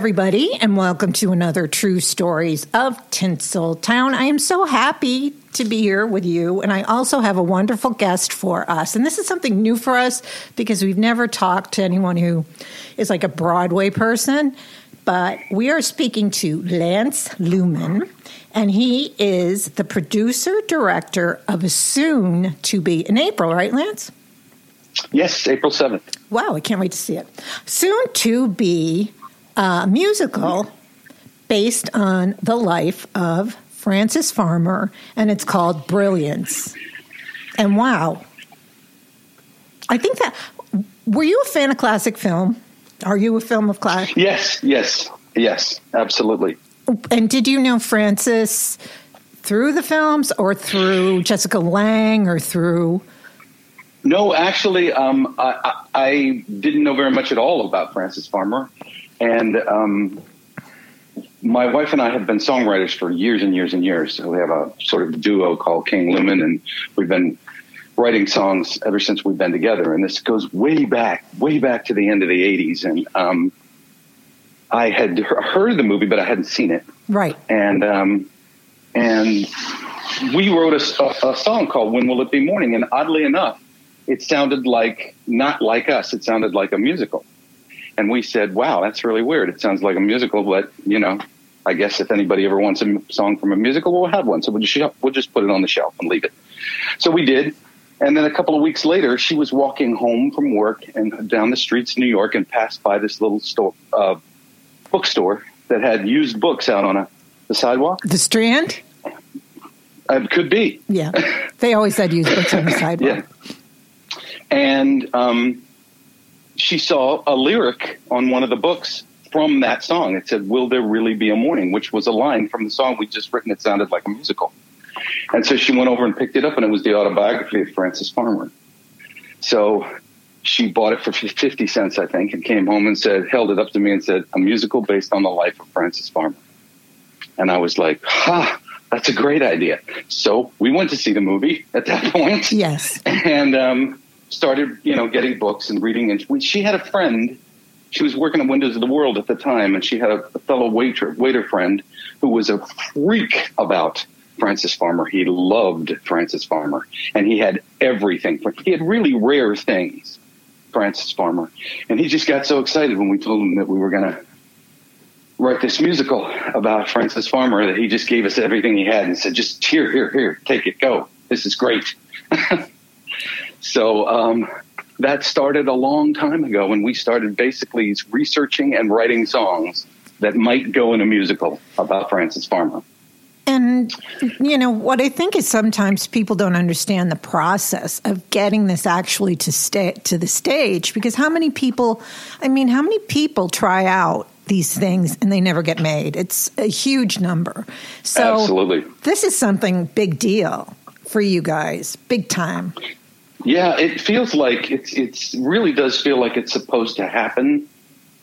everybody, and welcome to another True Stories of Tinseltown. I am so happy to be here with you, and I also have a wonderful guest for us. And this is something new for us because we've never talked to anyone who is like a Broadway person. But we are speaking to Lance Lumen, and he is the producer director of soon to be in April, right, Lance? Yes, April 7th. Wow, I can't wait to see it. Soon to be a musical based on the life of Frances Farmer, and it's called Brilliance. And wow, I think that. Were you a fan of classic film? Are you a film of class? Yes, yes, yes, absolutely. And did you know Frances through the films or through Jessica Lange, or through? No, actually, um, I, I, didn't know very much at all about Frances Farmer. And um, my wife and I have been songwriters for years and years and years. So we have a sort of duo called King Lumen, and we've been writing songs ever since we've been together. And this goes way back, way back to the end of the 80s. And um, I had heard the movie, but I hadn't seen it. Right. And, um, and we wrote a, a, a song called When Will It Be Morning? And oddly enough, it sounded like, not like us, it sounded like a musical. And we said, wow, that's really weird. It sounds like a musical, but you know, I guess if anybody ever wants a song from a musical, we'll have one. So we'll just, we'll just put it on the shelf and leave it. So we did. And then a couple of weeks later, she was walking home from work and down the streets of New York and passed by this little store, uh, bookstore that had used books out on a, the sidewalk. The Strand? It could be. Yeah. They always had used books on the sidewalk. yeah. And, um, she saw a lyric on one of the books from that song. It said, Will there really be a morning? Which was a line from the song we'd just written. It sounded like a musical. And so she went over and picked it up, and it was the autobiography of Frances Farmer. So she bought it for 50 cents, I think, and came home and said, held it up to me and said, A musical based on the life of Frances Farmer. And I was like, Ha, that's a great idea. So we went to see the movie at that point. Yes. And, um, started, you know, getting books and reading. And she had a friend. She was working at Windows of the World at the time, and she had a, fellow waiter waiter friend who was a freak about Frances Farmer. He loved Frances Farmer, and he had everything. He had really rare things. Frances Farmer, and he just got so excited when we told him that we were going to write this musical about Frances Farmer that he just gave us everything he had and said, "Just here, here, here, take it, go. This is great." So um, that started a long time ago when we started basically researching and writing songs that might go in a musical about Frances Farmer. And, you know, what I think is sometimes people don't understand the process of getting this actually to stay to the stage because how many people, I mean, how many people try out these things and they never get made? It's a huge number. So Absolutely. this is something big deal for you guys, big time. Yeah, it feels like it's it's really does feel like it's supposed to happen.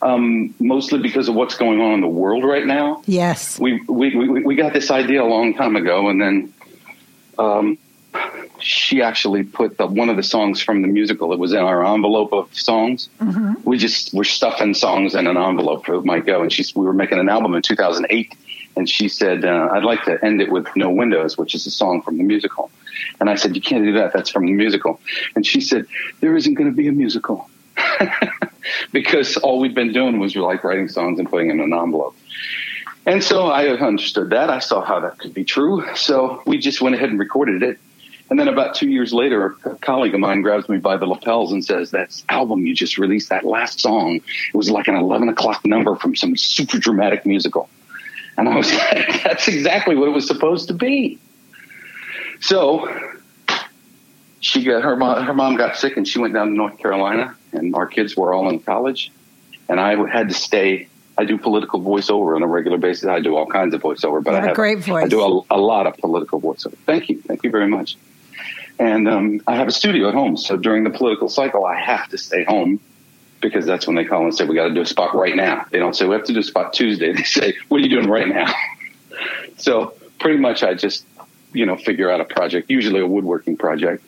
Um, mostly because of what's going on in the world right now. Yes, we we we, we got this idea a long time ago, and then um, she actually put the, one of the songs from the musical. It was in our envelope of songs. Mm-hmm. We just were stuffing songs in an envelope it might go, and she's we were making an album in 2008, and she said uh, I'd like to end it with No Windows, which is a song from the musical. And I said, You can't do that. That's from the musical. And she said, There isn't going to be a musical. because all we'd been doing was like writing songs and putting them in an envelope. And so I understood that. I saw how that could be true. So we just went ahead and recorded it. And then about two years later, a colleague of mine grabs me by the lapels and says, That album you just released, that last song, it was like an 11 o'clock number from some super dramatic musical. And I was like, That's exactly what it was supposed to be. So she got her mom, her mom got sick and she went down to North Carolina and our kids were all in college and I had to stay. I do political voiceover on a regular basis. I do all kinds of voiceover, but I have a great voice. I do a, a, lot of political voiceover. Thank you. Thank you very much. And um, I have a studio at home. So during the political cycle, I have to stay home because that's when they call and say, we got to do a spot right now. They don't say, we have to do a spot Tuesday. They say, what are you doing right now? so pretty much I just you know, figure out a project, usually a woodworking project,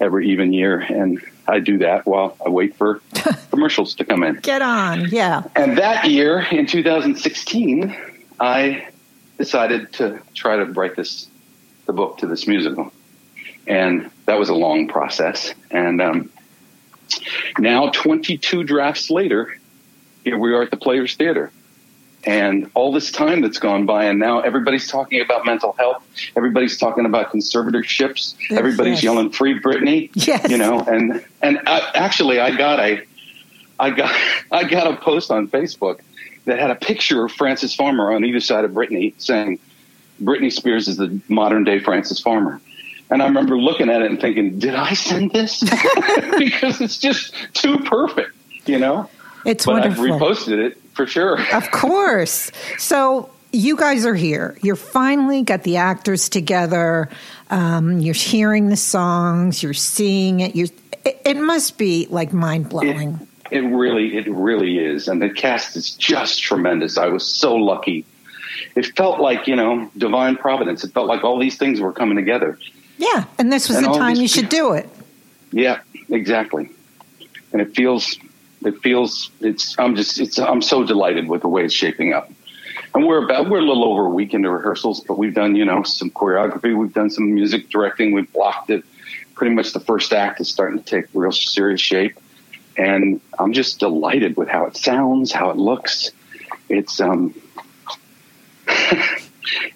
every even year, and I do that while I wait for commercials to come in. Get on, yeah. And that year, in 2016, I decided to try to write this the book to this musical, and that was a long process. And um, now, 22 drafts later, here we are at the Players Theater. And all this time that's gone by, and now everybody's talking about mental health. Everybody's talking about conservatorships. Yes, everybody's yes. yelling "Free Britney!" Yes. you know. And and I, actually, I got a, I got I got a post on Facebook that had a picture of Frances Farmer on either side of Britney, saying, "Britney Spears is the modern day Frances Farmer." And I remember looking at it and thinking, "Did I send this?" because it's just too perfect, you know. It's but wonderful. I've reposted it for sure. Of course. So you guys are here. You're finally got the actors together. Um, you're hearing the songs. You're seeing it. You. It, it, must be like mind blowing. It, it really, it really is, and the cast is just tremendous. I was so lucky. It felt like you know divine providence. It felt like all these things were coming together. Yeah, and this was and the time you should do it. Yeah, exactly. And it feels it feels it's I'm just it's I'm so delighted with the way it's shaping up. And we're about we're a little over a week into rehearsals, but we've done you know some choreography, we've done some music directing, we've blocked it. Pretty much the first act is starting to take real serious shape, and I'm just delighted with how it sounds, how it looks. It's um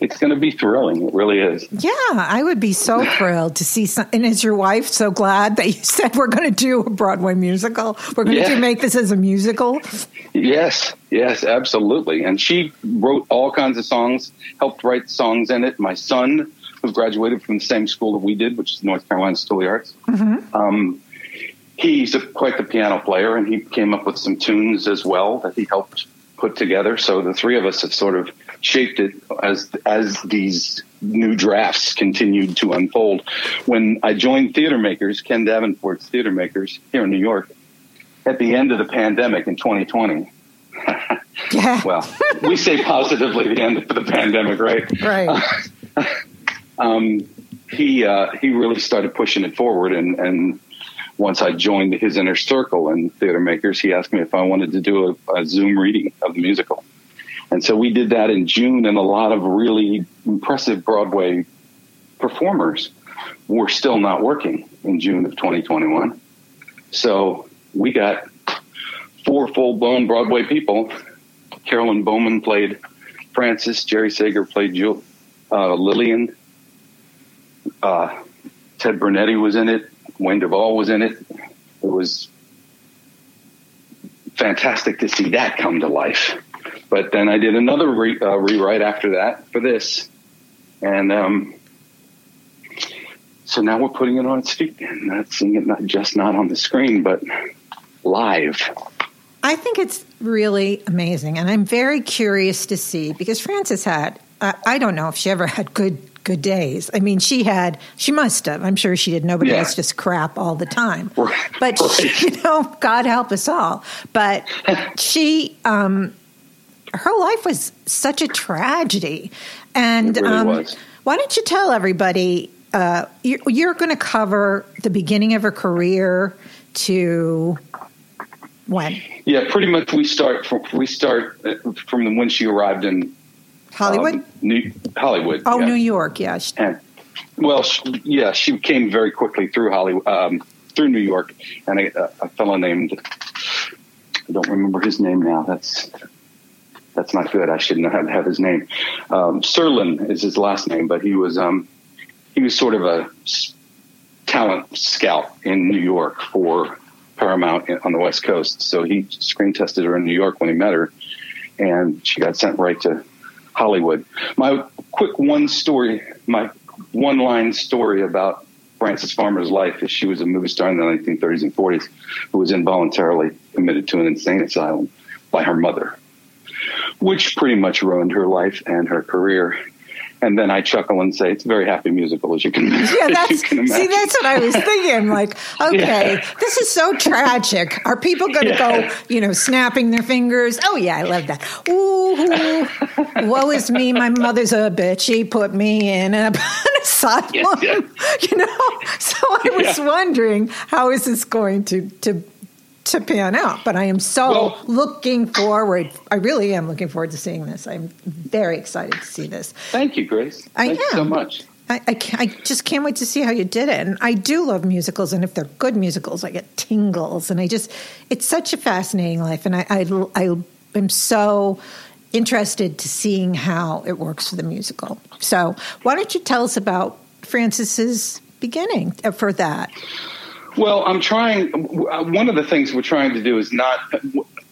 it's going to be thrilling. It really is. Yeah, I would be so thrilled to see. Some, and is your wife so glad that you said we're going to do a Broadway musical? We're going yeah. to make this as a musical. Yes, yes, absolutely. And she wrote all kinds of songs, helped write songs in it. My son, who graduated from the same school that we did, which is North Carolina School of Arts. Mm-hmm. Um, he's a, quite the piano player, and he came up with some tunes as well that he helped put together. So the three of us have sort of shaped it as as these new drafts continued to unfold. When I joined Theater Makers, Ken Davenport's Theater Makers here in New York, at the end of the pandemic in 2020. yeah. well, we say positively the end of the pandemic, right? Right. um, he uh, he really started pushing it forward, and and once I joined his inner circle in Theater Makers, he asked me if I wanted to do a, a Zoom reading of the musical. And so we did that in June, and a lot of really impressive Broadway performers were still not working in June of 2021. So we got four full blown Broadway people. Carolyn Bowman played Frances, Jerry Sager played uh, Lillian, uh, Ted Bernetti was in it, Wayne Duvall was in it. It was fantastic to see that come to life. But then I did another re, uh, rewrite after that for this, and um, so now we're putting it on its feet and not seeing it not just not on the screen but live. I think it's really amazing, and I'm very curious to see because Frances had. Uh, I don't know if she ever had good good days. I mean, she had, she must have. I'm sure she did. Nobody yeah. has just crap all the time. Right. But, right. She, you know, God help us all. But she, um, her life was such a tragedy. And really um, why don't you tell everybody uh, you're, you're going to cover the beginning of her career to when? Yeah, pretty much. We start from we start uh, from when she arrived in Hollywood. Um, New, Hollywood. Oh, yeah. New York. Yes. And, well, she, yeah, she came very quickly through Hollywood, um, through New York, and a, a fellow named I don't remember his name now. That's that's not good. I shouldn't have, have his name. Um, Serlin is his last name, but he was um, he was sort of a talent scout in New York for Paramount on the West Coast. So he screen tested her in New York when he met her, and she got sent right to Hollywood. My quick one story, my one line story about Frances Farmer's life is she was a movie star in the 1930s and 40s who was involuntarily committed to an insane asylum by her mother which pretty much ruined her life and her career. and then I chuckle and say, "It's a very happy musical, as you can, yeah, that's, can see, that's what I was thinking. Like, okay, yeah. this is so tragic. Are people going to yeah. go, you know, snapping their fingers? Oh yeah, I love that. Ooh, woe is me. My mother's a bitch. She put me in a, an asylum. Yeah, you know, so I was wondering how is this going to to to pan out. But I am so well, looking forward. I really am looking forward to seeing this. I'm very excited to see this. Thank you, Grace. I Thank am. so much. I, I, I, just can't wait to see how you did it. And I do love musicals, and if they're good musicals, I get tingles. And I just, it's such a fascinating life, and I, I, I am so interested to seeing how it works for the musical. So, why don't you tell us about Frances's beginning uh, for that? Well, I'm trying. One of the things we're trying to do is not.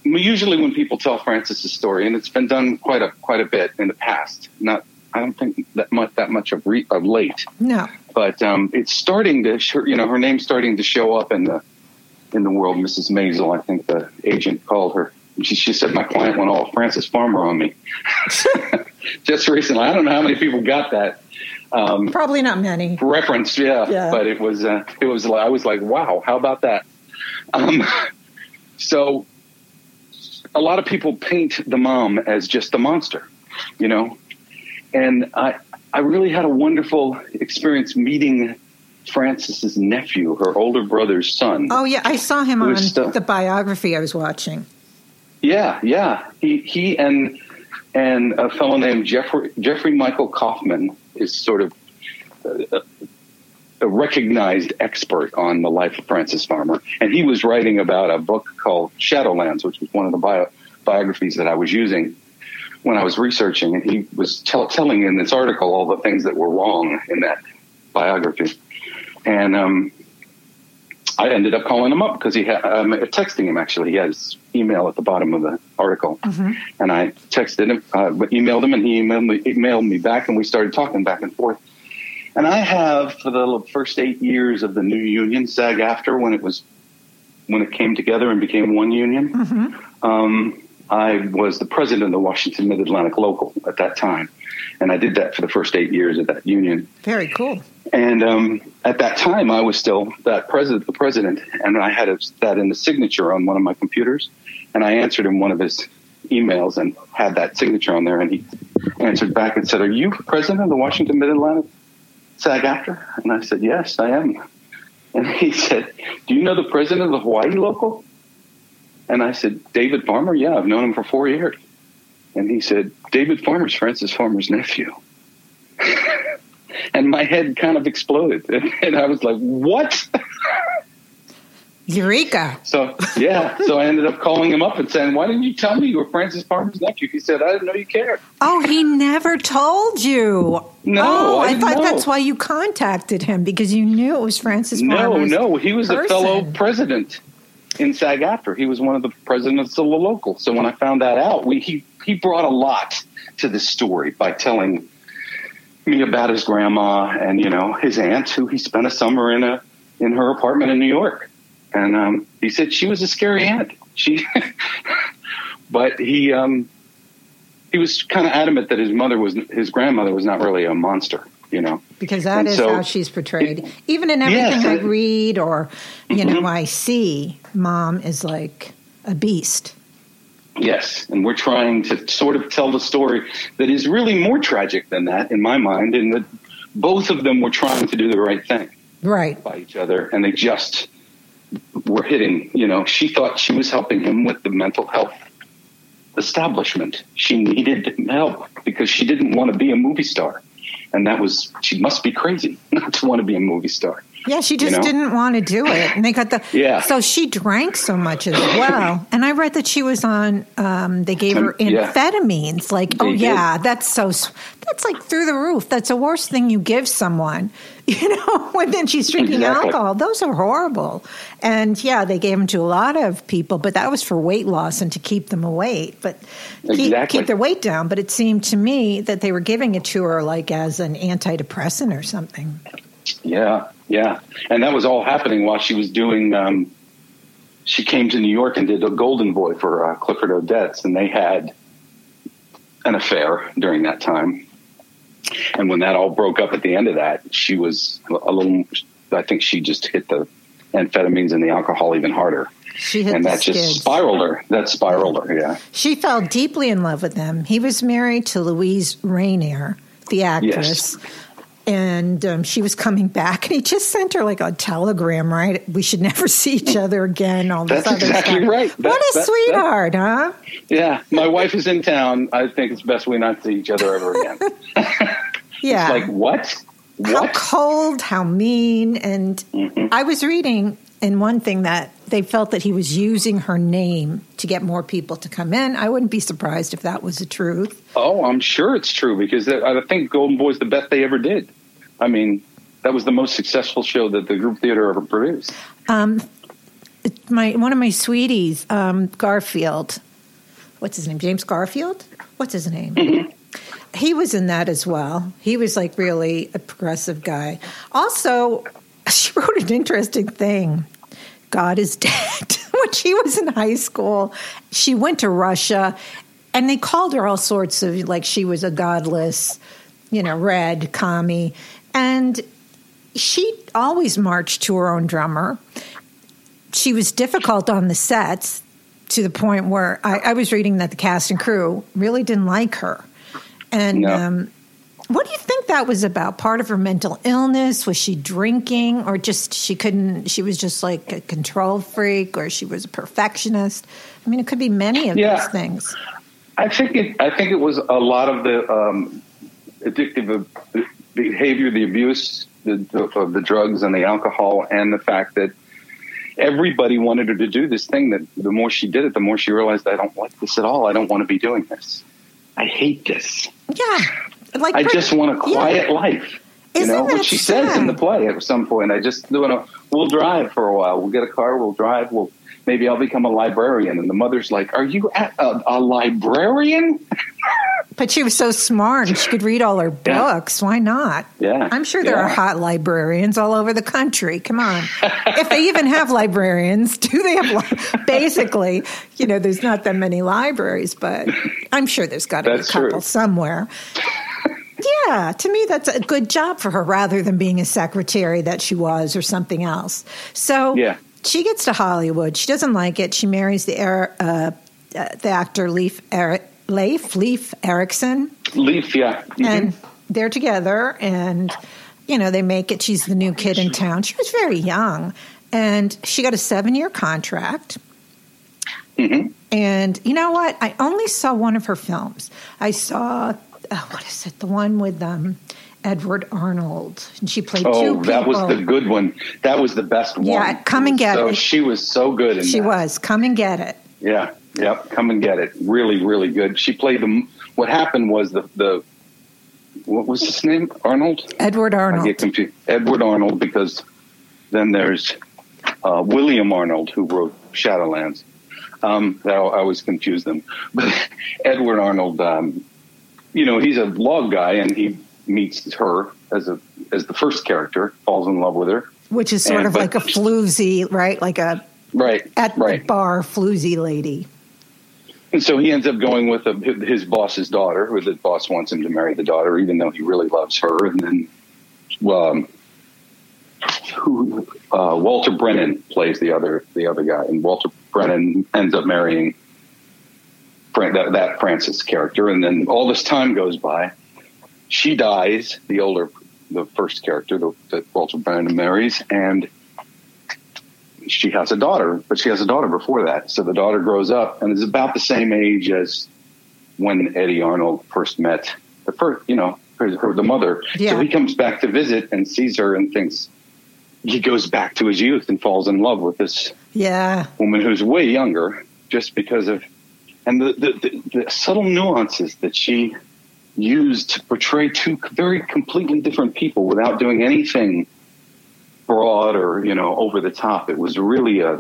Usually, when people tell Frances's story, and it's been done quite a quite a bit in the past. Not, I don't think that much that much of, re, of late. No, but um, it's starting to. You know, her name's starting to show up in the in the world. Mrs. Maisel, I think the agent called her. She, she said my client went all Frances Farmer on me just recently. I don't know how many people got that um, Probably not many. Reference, yeah. yeah. But it was, uh, it was, I was like, wow, how about that? Um, so a lot of people paint the mom as just the monster, you know? And I, I really had a wonderful experience meeting Frances's nephew, her older brother's son. Oh yeah, I saw him on the biography I was watching. Yeah, yeah. He he and and a fellow named Jeffrey Jeffrey Michael Kaufman is sort of a, a recognized expert on the life of Frances Farmer, and he was writing about a book called Shadowlands, which was one of the bio, biographies that I was using when I was researching, and he was tell, telling in this article all the things that were wrong in that biography, and um, I ended up calling him up because he had um, texting him actually. He has email at the bottom of the article, mm-hmm. and I texted him, uh, emailed him, and he emailed me, emailed me back, and we started talking back and forth. And I have for the first eight years of the new union, SAG-AFTRA when it was when it came together and became one union. Mm-hmm. Um, I was the president of the Washington Mid Atlantic Local at that time, and I did that for the first eight years of that union. Very cool. And um, at that time, I was still that president, the president, and I had that in the signature on one of my computers, and I answered him one of his emails and had that signature on there, and he answered back and said, "Are you president of the Washington Mid Atlantic SAG-AFTRA?" And I said, "Yes, I am." And he said, "Do you know the president of the Hawaii local?" And I said, "David Farmer. Yeah, I've known him for four years." And he said, "David Farmer's Frances Farmer's nephew." and my head kind of exploded, and I was like, "What?" Eureka! So yeah, so I ended up calling him up and saying, "Why didn't you tell me you were Frances Farmer's nephew?" He said, "I didn't know you cared." Oh, he never told you. No, oh, I, I thought know. that's why you contacted him because you knew it was Frances. No, no, he was person. a fellow president in SAG-AFTRA. He was one of the presidents of the local. So when I found that out, we he he brought a lot to this story by telling me about his grandma and you know his aunt who he spent a summer in a in her apartment in New York. And um, he said she was a scary aunt. She but he um, he was kind of adamant that his mother was his grandmother was not really a monster you know? Because that and is so, how she's portrayed. It, even in everything yes, I read or you mm-hmm. know I see mom is like a beast Yes, and we're trying to sort of tell the story that is really more tragic than that in my mind, and that both of them were trying to do the right thing, right, by each other, and they just were hitting. You know, she thought she was helping him with the mental health establishment. She needed help because she didn't want to be a movie star, and that was she must be crazy not to want to be a movie star. Yeah, she just you know? didn't want to do it, and they got the yeah. So she drank so much as well, and I read that she was on. Um, they gave her amphetamines. Like, they oh yeah, that's so. That's like through the roof. That's the worst thing you give someone. You know, when then she's drinking exactly. alcohol. Those are horrible. And yeah, they gave them to a lot of people, but that was for weight loss and to keep them away, but keep, exactly. keep their weight down. But it seemed to me that they were giving it to her like as an antidepressant or something. Yeah, yeah, and that was all happening while she was doing. Um, she came to New York and did a Golden Boy for uh, Clifford Odets, and they had an affair during that time. And when that all broke up at the end of that, she was a little. I think she just hit the amphetamines and the alcohol even harder. She hit and that just spiraled her. That spiraled her. Yeah. She fell deeply in love with him. He was married to Luise Rainer, the actress. And um, she was coming back, and he just sent her like a telegram, right? We should never see each other again. All this That's other exactly stuff. right. what a that- that- sweetheart, huh? Yeah. My wife is in town. I think it's best we not see each other ever again. Yeah. It's Like what? How cold, how mean. And I was reading in one thing that they felt that he was using her name to get more people to come in. I wouldn't be surprised if that was the truth. Oh, I'm sure it's true because I think Golden Boy's the best they ever did. I mean, that was the most successful show that the group theater ever produced. Um, My one of my sweeties, um, Garfield. What's his name? James Garfield. What's his name? He was in that as well. He was like really a progressive guy. Also, she wrote an interesting thing. God is dead. when she was in high school, she went to Russia and they called her all sorts of like she was a godless, you know, red commie. And she always marched to her own drummer. She was difficult on the sets to the point where I, I was reading that the cast and crew really didn't like her. And um, what do you think that was about? Part of her mental illness? Was she drinking, or just she couldn't? She was just like a control freak, or she was a perfectionist. I mean, it could be many of Yeah. those things. I think it. I think it was a lot of the um, addictive uh, behavior, the abuse the, of the drugs and the alcohol, and the fact that everybody wanted her to do this thing. That the more she did it, the more she realized, I don't like this at all. I don't want to be doing this. I hate this. Yeah, like I Brit- just want a yeah. quiet life. You Isn't know what she says in the play at some point. I just want to. We'll drive for a while. We'll get a car. We'll drive. We'll maybe I'll become a librarian. And the mother's like, "Are you a, a librarian?" But she was so smart and she could read all her Yeah. books. Why not? Yeah, I'm sure there yeah. are hot librarians all over the country. Come on. if they even have librarians, do they have, li- basically, you know, there's not that many libraries, but I'm sure there's got to be a couple true. somewhere. Yeah, to me, that's a good job for her rather than being a secretary that she was or something else. So Yeah. she gets to Hollywood. She doesn't like it. She marries the, uh, uh, the actor Leif, er- Leif, Leif Erickson Leif, yeah. Mhm. and they're together and you know they make it she's the new kid in town she was very young and she got a seven year contract Mhm. and you know what i only saw one of her films i saw uh, what is it the one with um, edward arnold and she played two Oh, people that was the good one. That was the best one. Yeah, come and get so it. She was so good in she that. was come and get it Yeah, yep. Come and get it. Really, really good. She played the. What happened was the the. What was his name? Arnold. edward Arnold. I get confused. Edward Arnold because then there's uh, William Arnold who wrote Shadowlands. Um, I I always confuse them, but Edward Arnold, um, you know, he's a log guy, and he meets her as a as the first character, falls in love with her. which is sort And- of but- like a floozy right like a Right. at right. the bar floozy lady And so he ends up going with a, his boss's daughter, who the boss wants him to marry the daughter, even though he really loves her. And then, um, who, uh, Walter Brennan plays the other the other guy, and Walter Brennan ends up marrying Fran- that, that Frances character. And then all this time goes by. She dies, the older, the first character that Walter Brennan marries, and she has a daughter, but she has a daughter before that. So the daughter grows up and is about the same age as when Eddie Arnold first met the first, you know, her, her, the mother. Yeah. So he comes back to visit and sees her and thinks he goes back to his youth and falls in love with this yeah woman who's way younger just because of and the, the, the, the subtle nuances that she used to portray two very completely different people without doing anything broad or you know over the top it was really a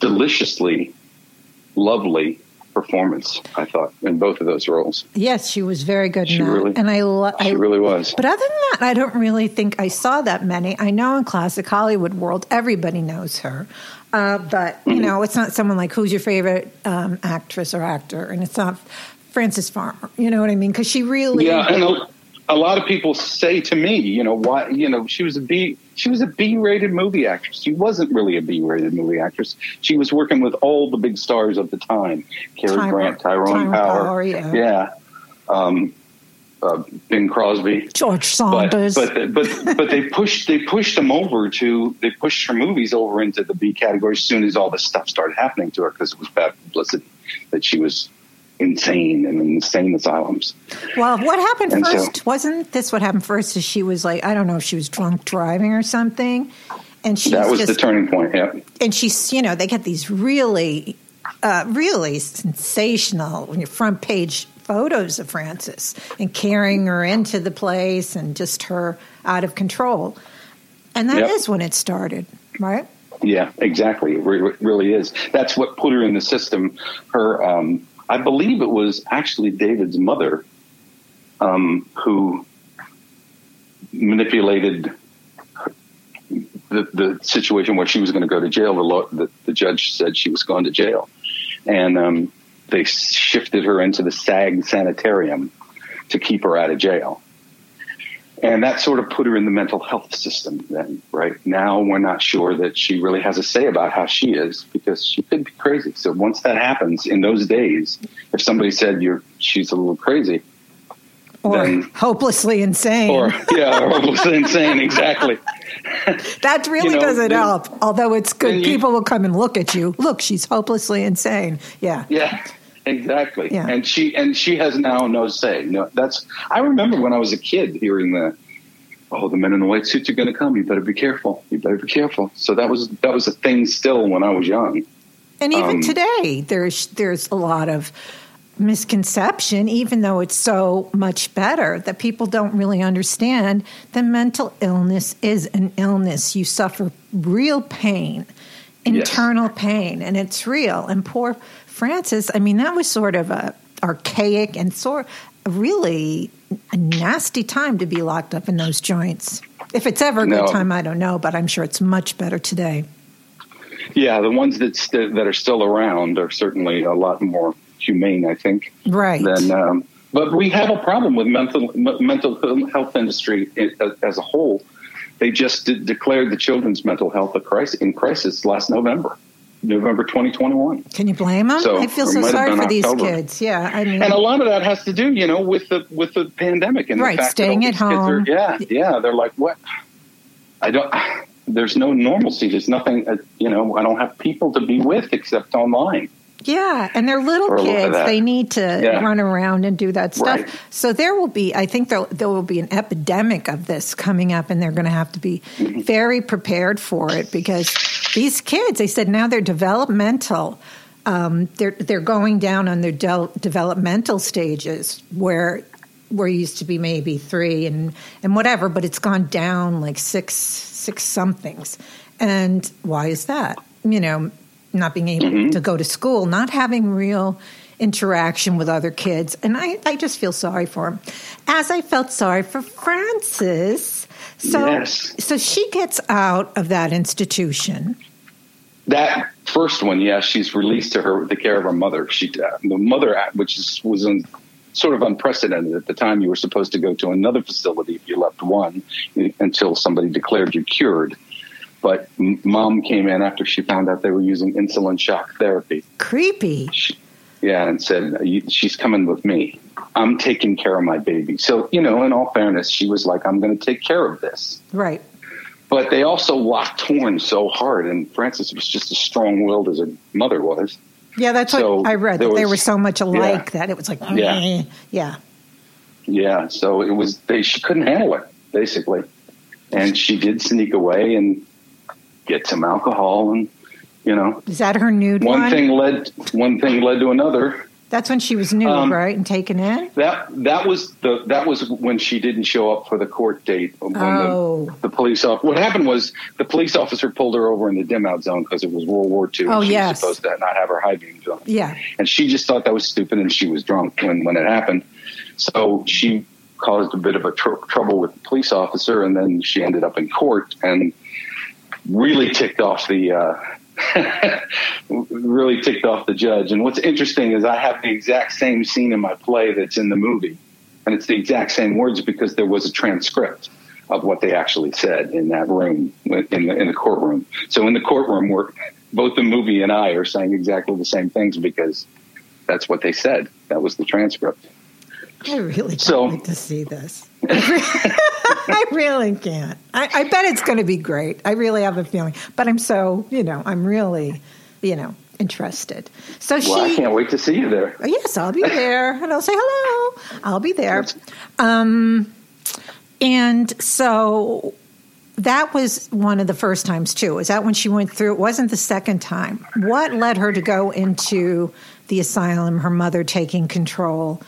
deliciously lovely performance i thought in both of those roles Yes, she was very good She in that, really- and I, lo- she I really was But other than that, I don't really think I saw that many. I know in classic Hollywood world, everybody knows her, uh, but Mm-hmm. you know, it's not someone like who's your favorite um, actress or actor, and it's not Frances Farmer. You know what I mean? Because she really, yeah a, lot of people say to me, you know, why, you know, she was a B, she was a B-rated movie actress. She wasn't really a B-rated movie actress. She was working with all the big stars of the time: Cary Tyro- Grant, Tyrone, Tyrone Power, Power, yeah. yeah, um, uh, Bing Crosby. George But Sanders. but but but they pushed they pushed them over to they pushed her movies over into the B category as soon as all this stuff started happening to her because it was bad publicity that she was insane and in insane asylums. well, what happened And so- first? Wasn't this what happened first? Is she was like, I don't know if she was drunk driving or something, and she that was just the turning point. Yeah. and she's you know they get these really uh, really sensational when your front page photos of frances and carrying her into the place and just her out of control and that is Yep. when it started right Yeah, exactly. It re- really is. That's what put her in the system. Her, um, I believe it was actually David's mother um, who manipulated the, the situation where she was going to go to jail. The, law, the, the judge said she was going to jail, and um, they shifted her into the SAG sanitarium to keep her out of jail. And that sort of put her in the mental health system then, right? Now we're not sure that she really has a say about how she is because she could be crazy. So once that happens in those days, if somebody said you're, she's a little crazy, or Then- hopelessly insane or yeah, or hopelessly insane, exactly. that really you know, doesn't then- help although it's good you- people will come and look at you look she's hopelessly insane yeah Yeah, exactly. Yeah. And she and she has now no say. No, that's. I remember when I was a kid hearing the, "Oh, the men in the white suits are going to come. You better be careful. You better be careful." So that was that was a thing still when I was young. And even Um, today, there's there's a lot of misconception, even though it's so much better, that people don't really understand that mental illness is an illness. You suffer real pain, internal pain, and it's real. And poor Frances, I mean, that was sort of a archaic and sort really a nasty time to be locked up in those joints. If it's ever a good No. time, I don't know, but I'm sure it's much better today. Yeah, the ones that st- that are still around are certainly a lot more humane, I think. Right. Than, um, but we have a problem with mental m- mental health industry as a whole. They just de- declared the children's mental health a crisis in crisis last November, November 2021. Can you blame them? So, I feel so sorry for these October. kids. Yeah, I mean, And a lot of that has to do, you know, with the with the pandemic and Right, the fact staying that at home. Are, yeah, yeah. They're like, what? I don't. There's no normalcy. There's nothing. Uh, you know, I don't have people to be with except online. Yeah, and they're little Or a little bit of kids. They need to Yeah. run around and do that stuff. Right. So there will be, I think there, there will be an epidemic of this coming up, and they're going to have to be Mm-hmm. very prepared for it because these kids, they said now they're developmental. Um, they're they're going down on their del- developmental stages where where used to be maybe three and and whatever, but it's gone down like six six somethings. And why is that? You know, not being able mm-hmm. to go to school, not having real interaction with other kids, and I I just feel sorry for him, as I felt sorry for Frances. So Yes. so she gets out of that institution. That first one, yeah, she's released to her the care of her mother. She uh, the mother, uh, which is, was sort of unprecedented at the time. You were supposed to go to another facility if you left one eh, until somebody declared you cured. But mom came in after she found out they were using insulin shock therapy. Creepy. She, yeah, and said she's coming with me. I'm taking care of my baby. So you know, in all fairness, she was like, "I'm going to take care of this." Right. But they also locked horns so hard, and Frances was just as strong-willed as her mother was. Yeah, that's So what I read. That there they were so much alike yeah. that it was like, Yeah. Yeah. Yeah, so it was they she couldn't handle it basically, and she did sneak away and get some alcohol, and you know, Is that her nude one, one? thing led one thing led to another. That's when she was nude, Um, right, and taken in. That that was the that was when she didn't show up for the court date. When Oh. the, the police off. What happened was the police officer pulled her over in the dim out zone because it was World War II. and Oh, she yes. was supposed to not have her high beams on. Yeah. and she just thought that was stupid, and she was drunk when when it happened. So she caused a bit of a tr- trouble with the police officer, and then she ended up in court and really ticked off the. Uh, really ticked off the judge. And what's interesting is I have the exact same scene in my play that's in the movie. and it's the exact same words because there was a transcript of what they actually said in that room in the, in the courtroom. So in the courtroom, we're both the movie and I are saying exactly the same things because that's what they said. That was the transcript. I really can't so, wait to see this. I really can't. I, I bet it's going to be great. I really have a feeling, but I'm so you know I'm really you know interested. So well, she. I can't wait to see you there. Oh, yes, I'll be there, and I'll say hello. I'll be there. Um, and so that was one of the first times too. Is that when she went through? It wasn't the second time. What led her to go into the asylum? Her mother taking control.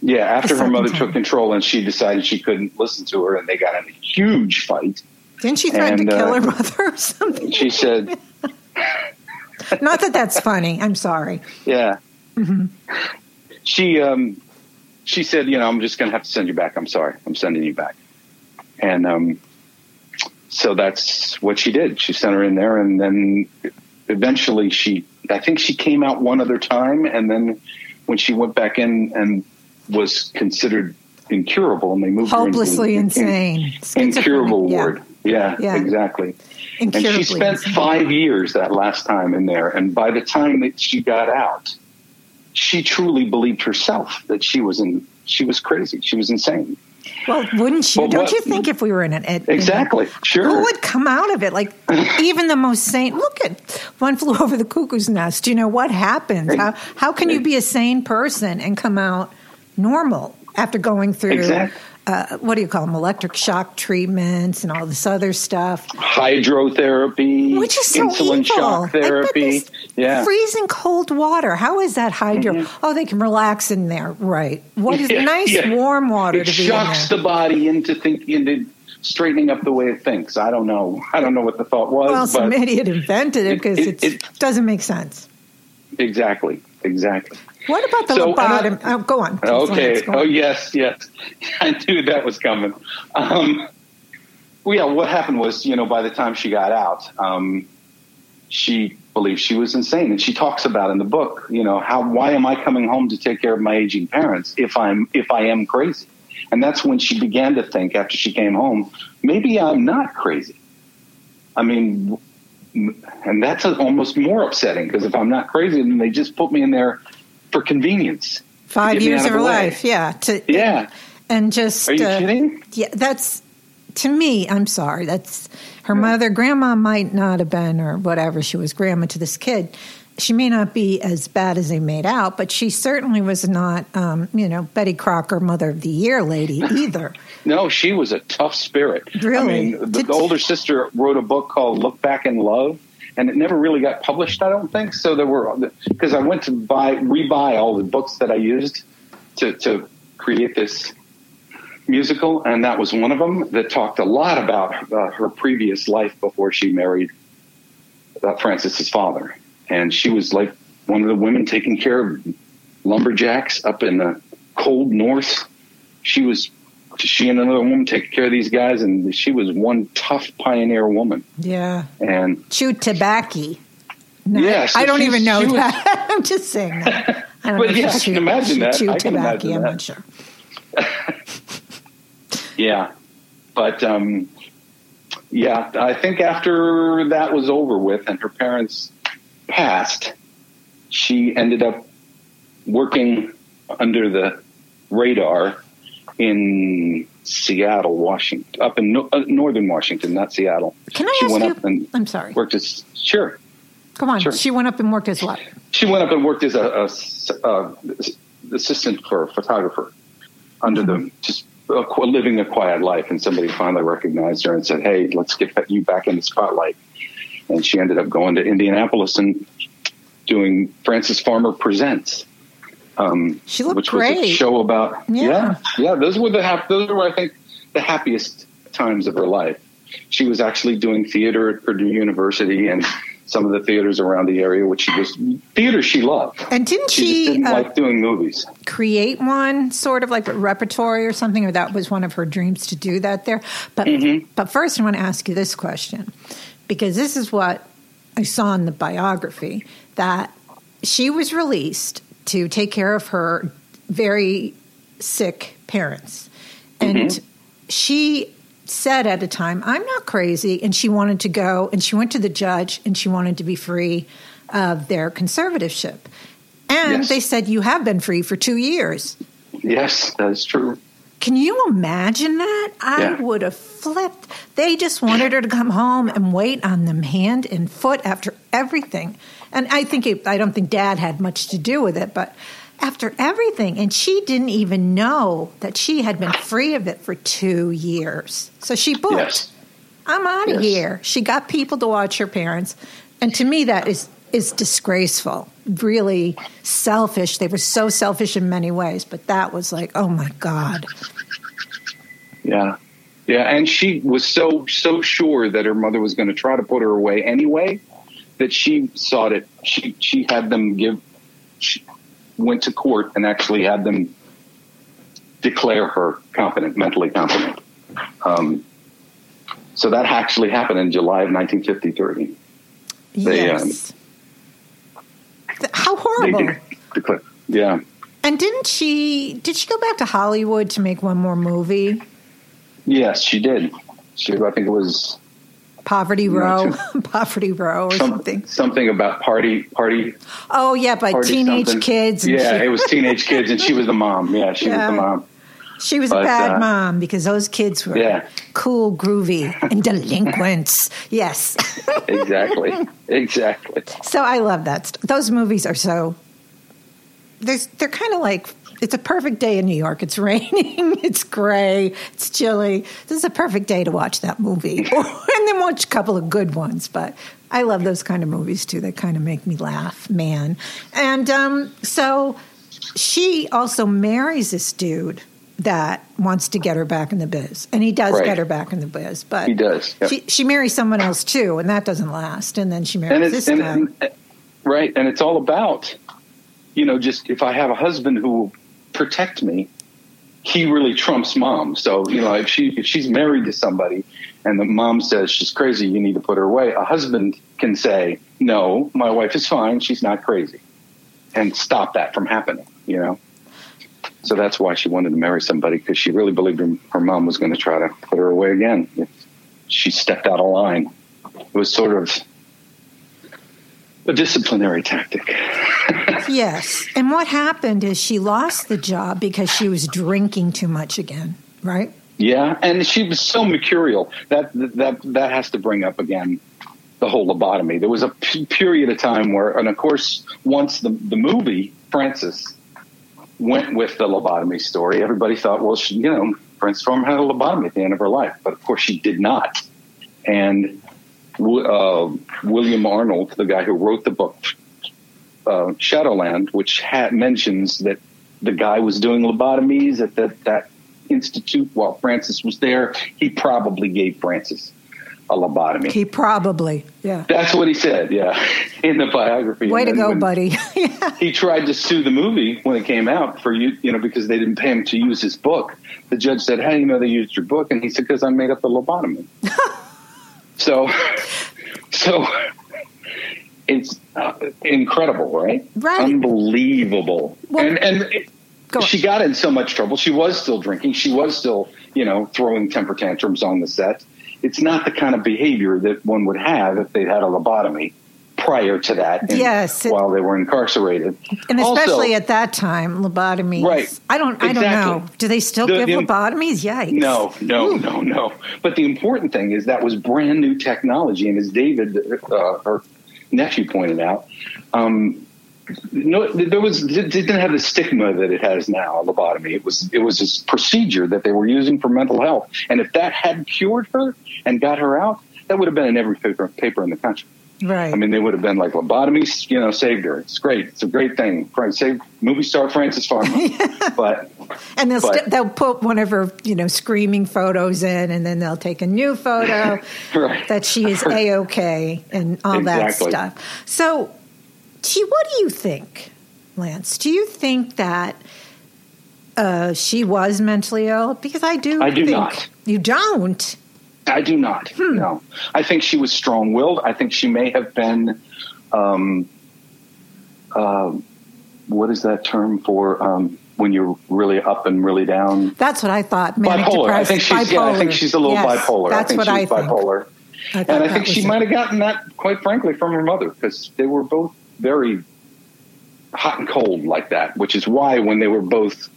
Yeah, after her mother time. took control and she decided she couldn't listen to her, and they got in a huge fight. Didn't she threaten and, to kill uh, her mother or something? She said. Not that that's funny. I'm sorry. Yeah. Mm-hmm. She um, she said, you know, I'm just going to have to send you back. I'm sorry. I'm sending you back. And um, so that's what she did. She sent her in there, and then eventually she, I think she came out one other time, and then when she went back in and was considered incurable, and they moved hopelessly her into insane, incurable yeah. ward. Yeah, yeah, exactly. And she spent insane. five years that last time in there, and by the time that she got out, she truly believed herself that she was in she was crazy. She was insane. Well, wouldn't you? Well, Don't what, you think if we were in an exactly sure who would come out of it? Like even the most sane. Look at one flew over the cuckoo's nest. You know what happens? How how can you be a sane person and come out normal after going through exactly uh, what do you call them? Electric shock treatments and all this other stuff. Hydrotherapy, which is so insulin evil. shock therapy. Yeah, freezing cold water. How is that hydro? Mm-hmm. Oh, they can relax in there, right? What is yeah, nice yeah. warm water it to be shocks the body into thinking into straightening up the way it thinks. I don't know. I don't know what the thought was. Well, some idiot invented it because it, it, it doesn't make sense. Exactly. Exactly. What about the so, lobotomy? oh, go on. Okay. Go on. Oh, yes, yes. I knew that was coming. Um, well, yeah, what happened was, you know, by the time she got out, um, she believed she was insane. And she talks about in the book, you know, how, why am I coming home to take care of my aging parents if I'm, if I am crazy? And that's when she began to think after she came home, maybe I'm not crazy. I mean, and that's almost more upsetting because if I'm not crazy, then they just put me in there for convenience. Five years of her life, yeah. To, yeah. And just. Are you uh, kidding? Yeah, that's. To me, I'm sorry. That's her yeah. mother. Grandma might not have been, or whatever. She was grandma to this kid. She may not be as bad as they made out, but she certainly was not, um, you know, Betty Crocker, Mother of the Year lady either. no, she was a tough spirit. Really? I mean, the, the older sister wrote a book called Look Back in Love and it never really got published. I don't think so. There were because I went to buy rebuy all the books that I used to to create this musical, and that was one of them that talked a lot about uh, her previous life before she married uh, Frances's father, and she was like one of the women taking care of lumberjacks up in the cold north. She was she and another woman take care of these guys, and she was one tough pioneer woman. Yeah, and chew tobacco. No, yeah, so I don't even know that. I'm just saying that. I don't but know yeah, I can imagine that. Chew I tobacco. I'm not sure. yeah, but um, yeah, I think after that was over with and her parents passed, she ended up working under the radar in Seattle, Washington, up in no, uh, northern Washington, not Seattle. Can I she ask went you? Up and I'm sorry. Worked as sure. Come on. Sure. She went up and worked as what? She went up and worked as a, a, a assistant for a photographer under mm-hmm. the just living a quiet life. And somebody finally recognized her and said, "Hey, let's get you back in the spotlight." And she ended up going to Indianapolis and doing Frances Farmer Presents um, she looked which great. was a show about yeah. yeah, yeah. Those were the hap- those were I think the happiest times of her life. She was actually doing theater at Purdue University and some of the theaters around the area, which she was theater she loved. And didn't she, she didn't uh, like doing movies? Create one sort of like a repertory or something, or that was one of her dreams to do that there. But mm-hmm. but first, I want to ask you this question because this is what I saw in the biography that she was released to take care of her very sick parents. And Mm-hmm. she said at a time, I'm not crazy. And she wanted to go and she went to the judge and she wanted to be free of their conservatorship. And Yes. they said, You have been free for two years. Yes, that's true. Can you imagine that? I Yeah. would have flipped. They just wanted her to come home and wait on them hand and foot after everything. And I think it, I don't think dad had much to do with it, but after everything. And she didn't even know that she had been free of it for two years. So she booked. Yes. I'm out of Yes. here. She got people to watch her parents. And to me, that is, is disgraceful, really selfish. They were so selfish in many ways, but that was like, oh my God. Yeah. Yeah, and she was so so sure that her mother was going to try to put her away anyway that she sought it. She she had them give she went to court and actually had them declare her competent, mentally competent. Um, so that actually happened in July of 1953. They, um, yes. Th- How horrible. de- declare, yeah. and didn't she? Did she go back to Hollywood to make one more movie? Yes, she did. She, I think it was Poverty Row, Poverty Row, or some- something. something about party party Oh yeah, by party teenage something. kids. Yeah, she, it was teenage kids, and she was the mom. Yeah, she Yeah. was the mom. she was a bad uh, mom because those kids were Yeah. cool, groovy, and delinquents. yes. Exactly, exactly. So I love that. Those movies are so. There's, they're kind of like it's a perfect day in New York. It's raining, it's gray, it's chilly. This is a perfect day to watch that movie, and then watch a couple of good ones. But I love those kind of movies too. They kind of make me laugh, man. And um, so she also marries this dude that wants to get her back in the biz, and he does Right. get her back in the biz. But He does, yep. She, she marries someone else too, and that doesn't last. And then she marries this and, guy. and- right, and it's all about, you know, just if I have a husband who will protect me, he really trumps mom. So you know, if she if she's married to somebody, and the mom says she's crazy, you need to put her away. A husband can say, no, my wife is fine, she's not crazy, and stop that from happening. You know. So that's why she wanted to marry somebody because she really believed her, her mom was going to try to put her away again if she stepped out of line. It was sort of a disciplinary tactic. Yes. And what happened is she lost the job because she was drinking too much again, right? yeah, and she was so mercurial that that that has to bring up again the whole lobotomy. There was a p- period of time where, and of course, once the the movie Frances went with the lobotomy story, everybody thought, well, she, you know, Frances Storm had a lobotomy at the end of her life, but of course she did not. And uh, William Arnold, the guy who wrote the book uh, Shadowland, which ha- mentions that the guy was doing lobotomies at that that institute while Frances was there. He probably gave Frances a lobotomy. He probably, yeah. That's what he said, yeah, in the biography. Way to go, buddy. He tried to sue the movie when it came out for you, you know, because they didn't pay him to use his book. The judge said, "How do you know they used your book?" And he said, "Because I made up the lobotomy." so, so it's uh, incredible, right? Right. Unbelievable. Well- and and it, Go she got in so much trouble. She was still drinking. She was still, you know, throwing temper tantrums on the set. It's not the kind of behavior that one would have if they'd had a lobotomy prior to that. and Yes, it- while they were incarcerated, And especially Also- at that time, lobotomies. Right. I don't. I don't know. Do they still The- give the- lobotomies? Yikes. No, no, Ooh. no, no. But the important thing is that was brand new technology, and as David, uh, her nephew, pointed out, um, no, there was it didn't have the stigma that it has now. Lobotomy. It was it was this procedure that they were using for mental health, and if that had cured her and got her out, that would have been in every paper paper in the country. Right. I mean, they would have been like lobotomies, you know, saved her. It's great. It's a great thing. Save movie star Frances Farmer. but and they'll but- st- they'll put one of her you know screaming photos in, and then they'll take a new photo Right. that she is a okay and all Exactly. that stuff. So, gee, what do you think, Lance? Do you think that uh, she was mentally ill? Because I do. I do think- not. You don't. I do not. Hmm. No, I think she was strong-willed. I think she may have been, um, uh, what is that term for? Um, when you're really up and really down. That's what I thought. Manic bipolar. I think she's. bipolar. Yeah, I think she's a little Yes, bipolar. That's I think what she's I think. bipolar. I and I think she might have gotten that, quite frankly, from her mother because they were both very hot and cold like that. Which is why when they were both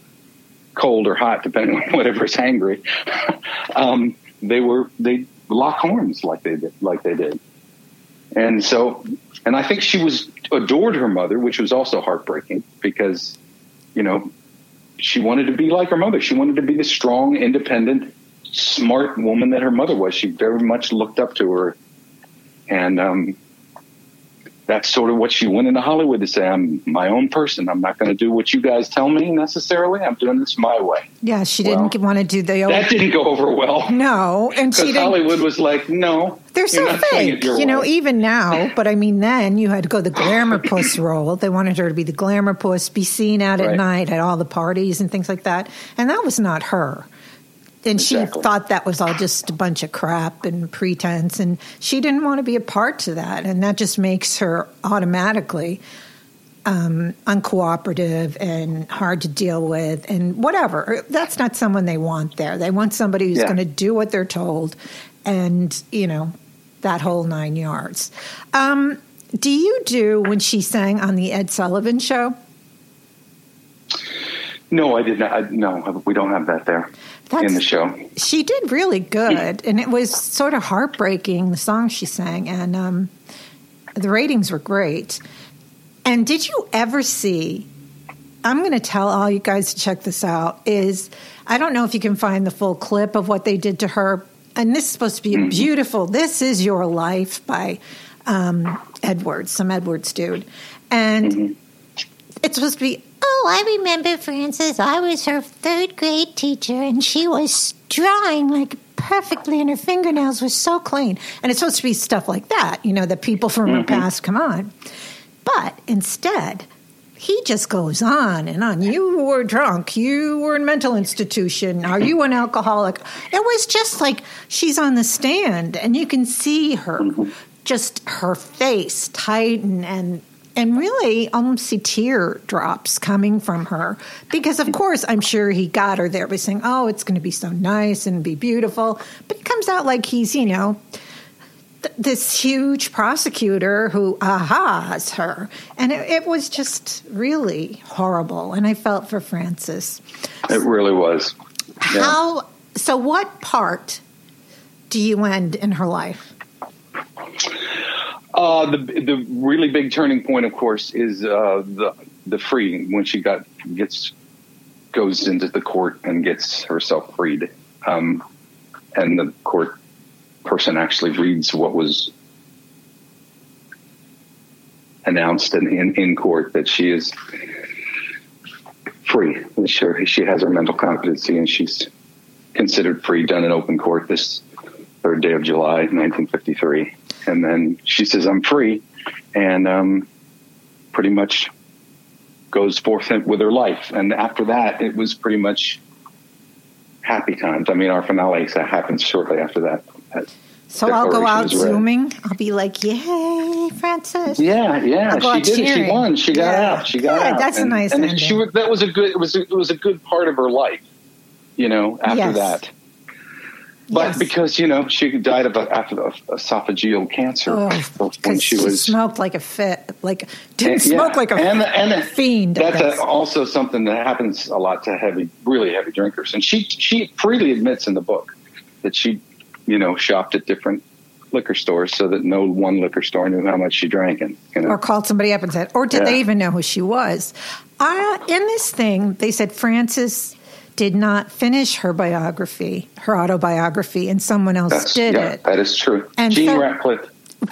cold or hot, depending on whatever whatever's angry, um, they were they lock horns like they did, like they did. And so, and I think she was adored her mother, which was also heartbreaking because, you know, she wanted to be like her mother. She wanted to be the strong, independent, smart woman that her mother was. She very much looked up to her, and um, that's sort of what she went into Hollywood to say. I'm my own person. I'm not going to do what you guys tell me necessarily. I'm doing this my way. Yeah, she didn't want to do the old. That didn't go over well no, and she didn't. Hollywood was like, no, They're so not doing it fake, you know. way. Even now, but I mean, then you had to go the glamour puss role. They wanted her to be the glamour puss, be seen out at Right. night at all the parties and things like that, and that was not her. And she Exactly. thought that was all just a bunch of crap and pretense, and she didn't want to be a part to that, and that just makes her automatically um, uncooperative and hard to deal with, and whatever. That's not someone they want there. They want somebody who's Yeah. going to do what they're told, and you know that whole nine yards. Um, do you do when she sang on the Ed Sullivan Show? No, I did not. I, no, we don't have that there That's- in the show. She did really good, and it was sort of heartbreaking the song she sang, and um, the ratings were great. And did you ever see? I'm going to tell all you guys to check this out. Is I don't know if you can find the full clip of what they did to her, and this is supposed to be a beautiful. This is your life by um, Edwards, some Edwards dude, and it's supposed to be. Oh, I remember Frances. I was her third grade teacher, and she was drawing like perfectly and her fingernails were so clean. And it's supposed to be stuff like that, you know, that people from her mm-hmm. past come on. But instead, he just goes on and on. You were drunk. You were in mental institution. Are you an alcoholic? It was just like she's on the stand and you can see her, mm-hmm. just her face tighten and and really almost see tear drops coming from her. Because of course i'm sure he got her there by saying oh it's going to be so nice and be beautiful. But it comes out like he's you know th- this huge prosecutor who ahas her. And it, it was just really horrible. And i felt for frances It really was. Yeah. how so what part do you end in her life Uh, the the really big turning point, of course, is uh, the the freeing when she got gets goes into the court and gets herself freed, um, and the court person actually reads what was announced in, in, in court that she is free. Sure, she has her mental competency and she's considered free. Done in open court this third day of July, 1953 and then she says i'm free. And um, pretty much goes forth with her life. And after that it was pretty much happy times. I mean our finale that happens shortly after that. That so i'll go out zooming. I'll be like yay frances yeah yeah she did it. She won. She got Yeah. out. She got out. That's a nice and she was, that was a good it was a, it was a good part of her life you know after Yes. that but Yes. because you know she died of a, esophageal cancer Oh, when she she, was smoked like a fit, like didn't And- smoke yeah. like a and, and fiend. I That's a, also something that happens a lot to heavy, really heavy drinkers. And she she freely admits in the book that she, you know, shopped at different liquor stores so that no one liquor store knew how much she drank. And you know, or called somebody up and said, or did Yeah. they even know who she was? Uh, in this thing, they said Frances did not finish her biography, her autobiography, and someone else that's did yeah, it. that is true. And Jean so- Ratcliffe.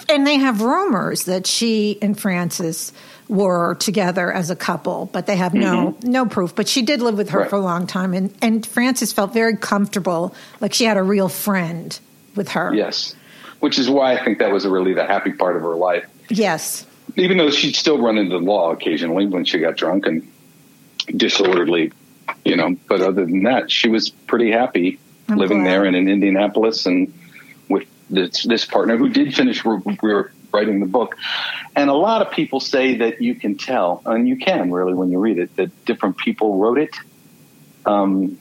And they have rumors that she and Frances were together as a couple, but they have no no proof. But she did live with her Mm-hmm. Right. for a long time, and and Frances felt very comfortable, like she had a real friend with her. Yes, which is why I think that was really the happy part of her life. Yes. Even though she'd still run into the law occasionally when she got drunk and disorderly, you know. But other than that, she was pretty happy I'm living glad. there and in Indianapolis and with this, this partner who did finish re- re- writing the book. And a lot of people say that you can tell, and you can really when you read it, that different people wrote it. Um,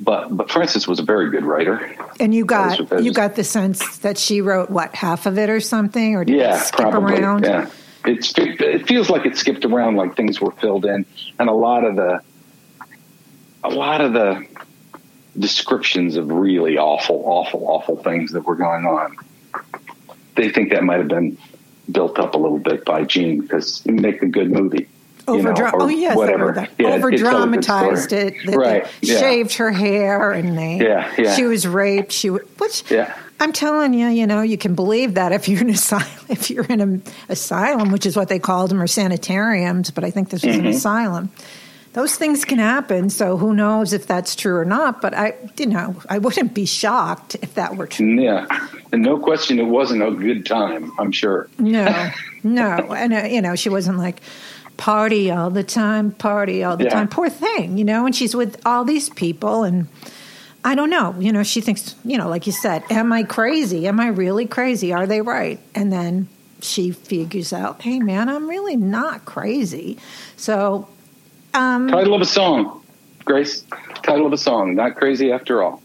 but but Frances was a very good writer. And you got you got the sense that she wrote what half of it or something, or did yeah, it skip probably, around? Yeah, it it feels like it skipped around, like things were filled in, and a lot of the a lot of the descriptions of really awful, awful, awful things that were going on. They think that might have been built up a little bit by Jean because make a good movie. Over you know, oh yes, whatever. Yeah, over dramatized it. They, right. Yeah. Shaved her hair, and they. Yeah, yeah. She was raped. She which. Yeah. I'm telling you, you know, you can believe that if you're in asylum, if you're in an asylum, which is what they called them, or sanitariums, but I think this was mm-hmm. an asylum those things can happen. So who knows if that's true or not? But I, you know, I wouldn't be shocked if that were true. Yeah, and no question, it wasn't a good time. I'm sure. No, no, and uh, you know, she wasn't like party all the time, party all the yeah. time. Poor thing, you know. And she's with all these people, and I don't know. You know, she thinks, you know, like you said, am I crazy? Am I really crazy? Are they right? And then she figures out, hey, man, I'm really not crazy. So um, Title of a song, Grace. Title of a song. Not crazy after all.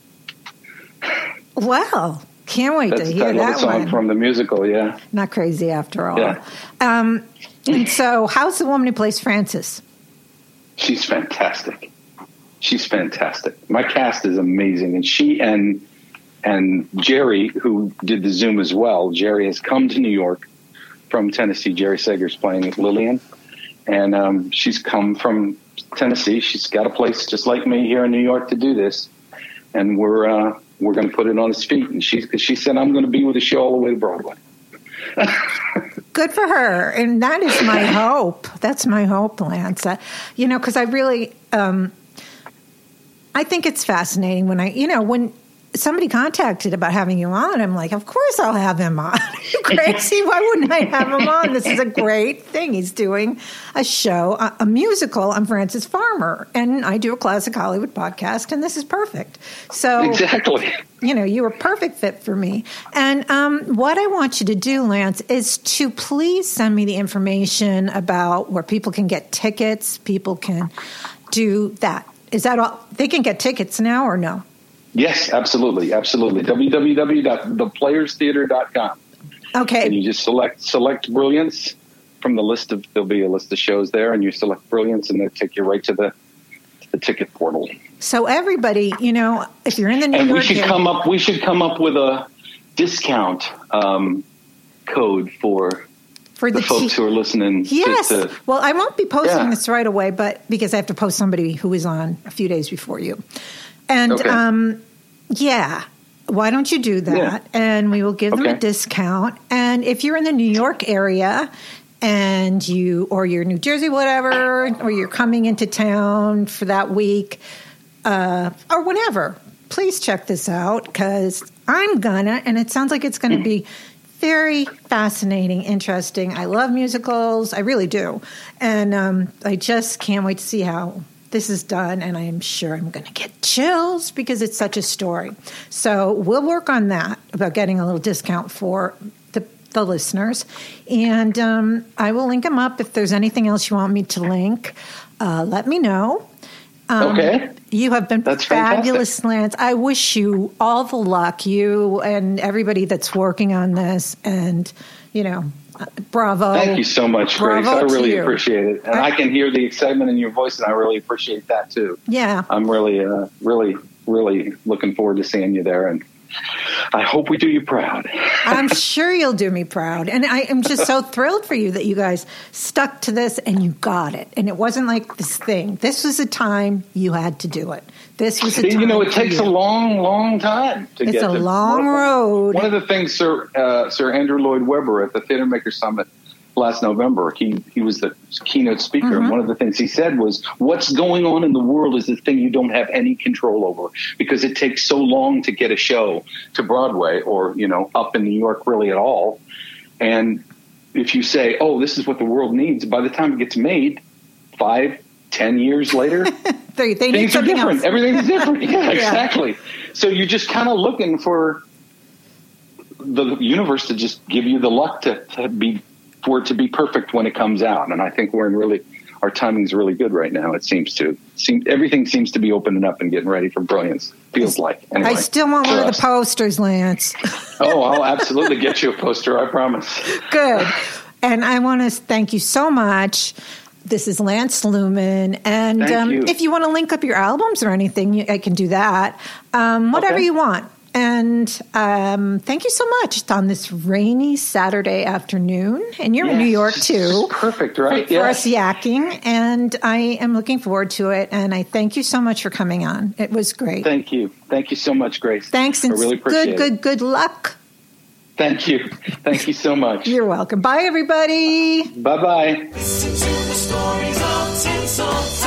Well, can't wait That's to hear that song one. from the musical. Yeah. Not crazy after all. Yeah. Um, and so, how's the woman who plays Frances? She's fantastic. She's fantastic. My cast is amazing, and she and and Jerry, who did the Zoom as well. Jerry has come to New York from Tennessee. Jerry Sager's playing Lillian and um, she's come from Tennessee. She's got a place just like me here in New York to do this, and we're uh, we're going to put it on its feet. And she she said, "I'm going to be with the show all the way to Broadway." Good for her, and that is my hope. That's my hope, Lance. Uh, you know, because I really, um, I think it's fascinating when I, you know, when somebody contacted about having you on. I'm like, of course I'll have him on. you crazy? Why wouldn't I have him on? This is a great thing. He's doing a show, a, a, musical. I'm Frances Farmer, and I do a classic Hollywood podcast, and this is perfect. So exactly, you know, you were perfect fit for me. And um, what I want you to do, Lance, is to please send me the information about where people can get tickets. People can do that. Is that all? They can get tickets now or no? Yes, absolutely, absolutely. www.theplayerstheater.com. Okay. And you just select select Brilliance from the list of there'll be a list of shows there, and you select Brilliance, and they take you right to the to the ticket portal. So everybody, you know, if you're in the New and York, we should area, come up. We should come up with a discount um, code for for the, the folks t- who are listening. Yes. To, to, well, I won't be posting yeah. this right away, but because I have to post somebody who is on a few days before you, and okay. um, yeah. Why don't you do that? Yeah. And we will give them a discount. And if you're in the New York area and you, or you're New Jersey, whatever, or you're coming into town for that week, uh, or whenever, please check this out because I'm gonna, and it sounds like it's gonna be very fascinating, interesting. I love musicals, I really do. And um, I just can't wait to see how this is done, and I'm sure I'm going to get chills because it's such a story. So we'll work on that about getting a little discount for the, the listeners, and um, I will link them up. If there's anything else you want me to link, uh, let me know. Um, Okay. You have been That's fabulous, Lance. I wish you all the luck, you and everybody that's working on this, and you know, bravo. Thank you so much, Grace. I really appreciate it, and I can hear the excitement in your voice, and I really appreciate that too. Yeah. I'm really, uh, really, really looking forward to seeing you there, and I hope we do you proud. I'm sure you'll do me proud. And I am just so thrilled for you that you guys stuck to this and you got it. And it wasn't like this thing. This was a time you had to do it. This was a you know, it takes you. a long, long time to It's get. a to long Broadway. road. One of the things Sir uh, Sir Andrew Lloyd Webber at the Theater Maker Summit last November, he he was the keynote speaker, Mm-hmm. and one of the things he said was, "What's going on in the world is the thing you don't have any control over because it takes so long to get a show to Broadway or you know up in New York really at all, and if you say, "Oh, this is what the world needs," by the time it gets made, five, ten years later. They, they things are different. else. Everything's different. Yeah, exactly. So you're just kind of looking for the universe to just give you the luck to, to be for it to be perfect when it comes out. And I think we're in really our timing's really good right now. It seems to seem everything seems to be opening up and getting ready for brilliance. Feels like. Anyway, I still want one of the posters, Lance. oh, I'll absolutely get you a poster. I promise. Good. And I want to thank you so much. This is Lance Lumen. And um, you. if you want to link up your albums or anything, I can do that. Um, whatever okay. you want. And um, thank you so much on this rainy Saturday afternoon. And you're yes, in New York too. Perfect, right? For, yes. us yakking. And I am looking forward to it. And I thank you so much for coming on. It was great. Thank you. Thank you so much, Grace. Thanks. And I really appreciate good, good, good luck. Thank you. Thank you so much. You're welcome. Bye, everybody. Bye bye of tinsel salt.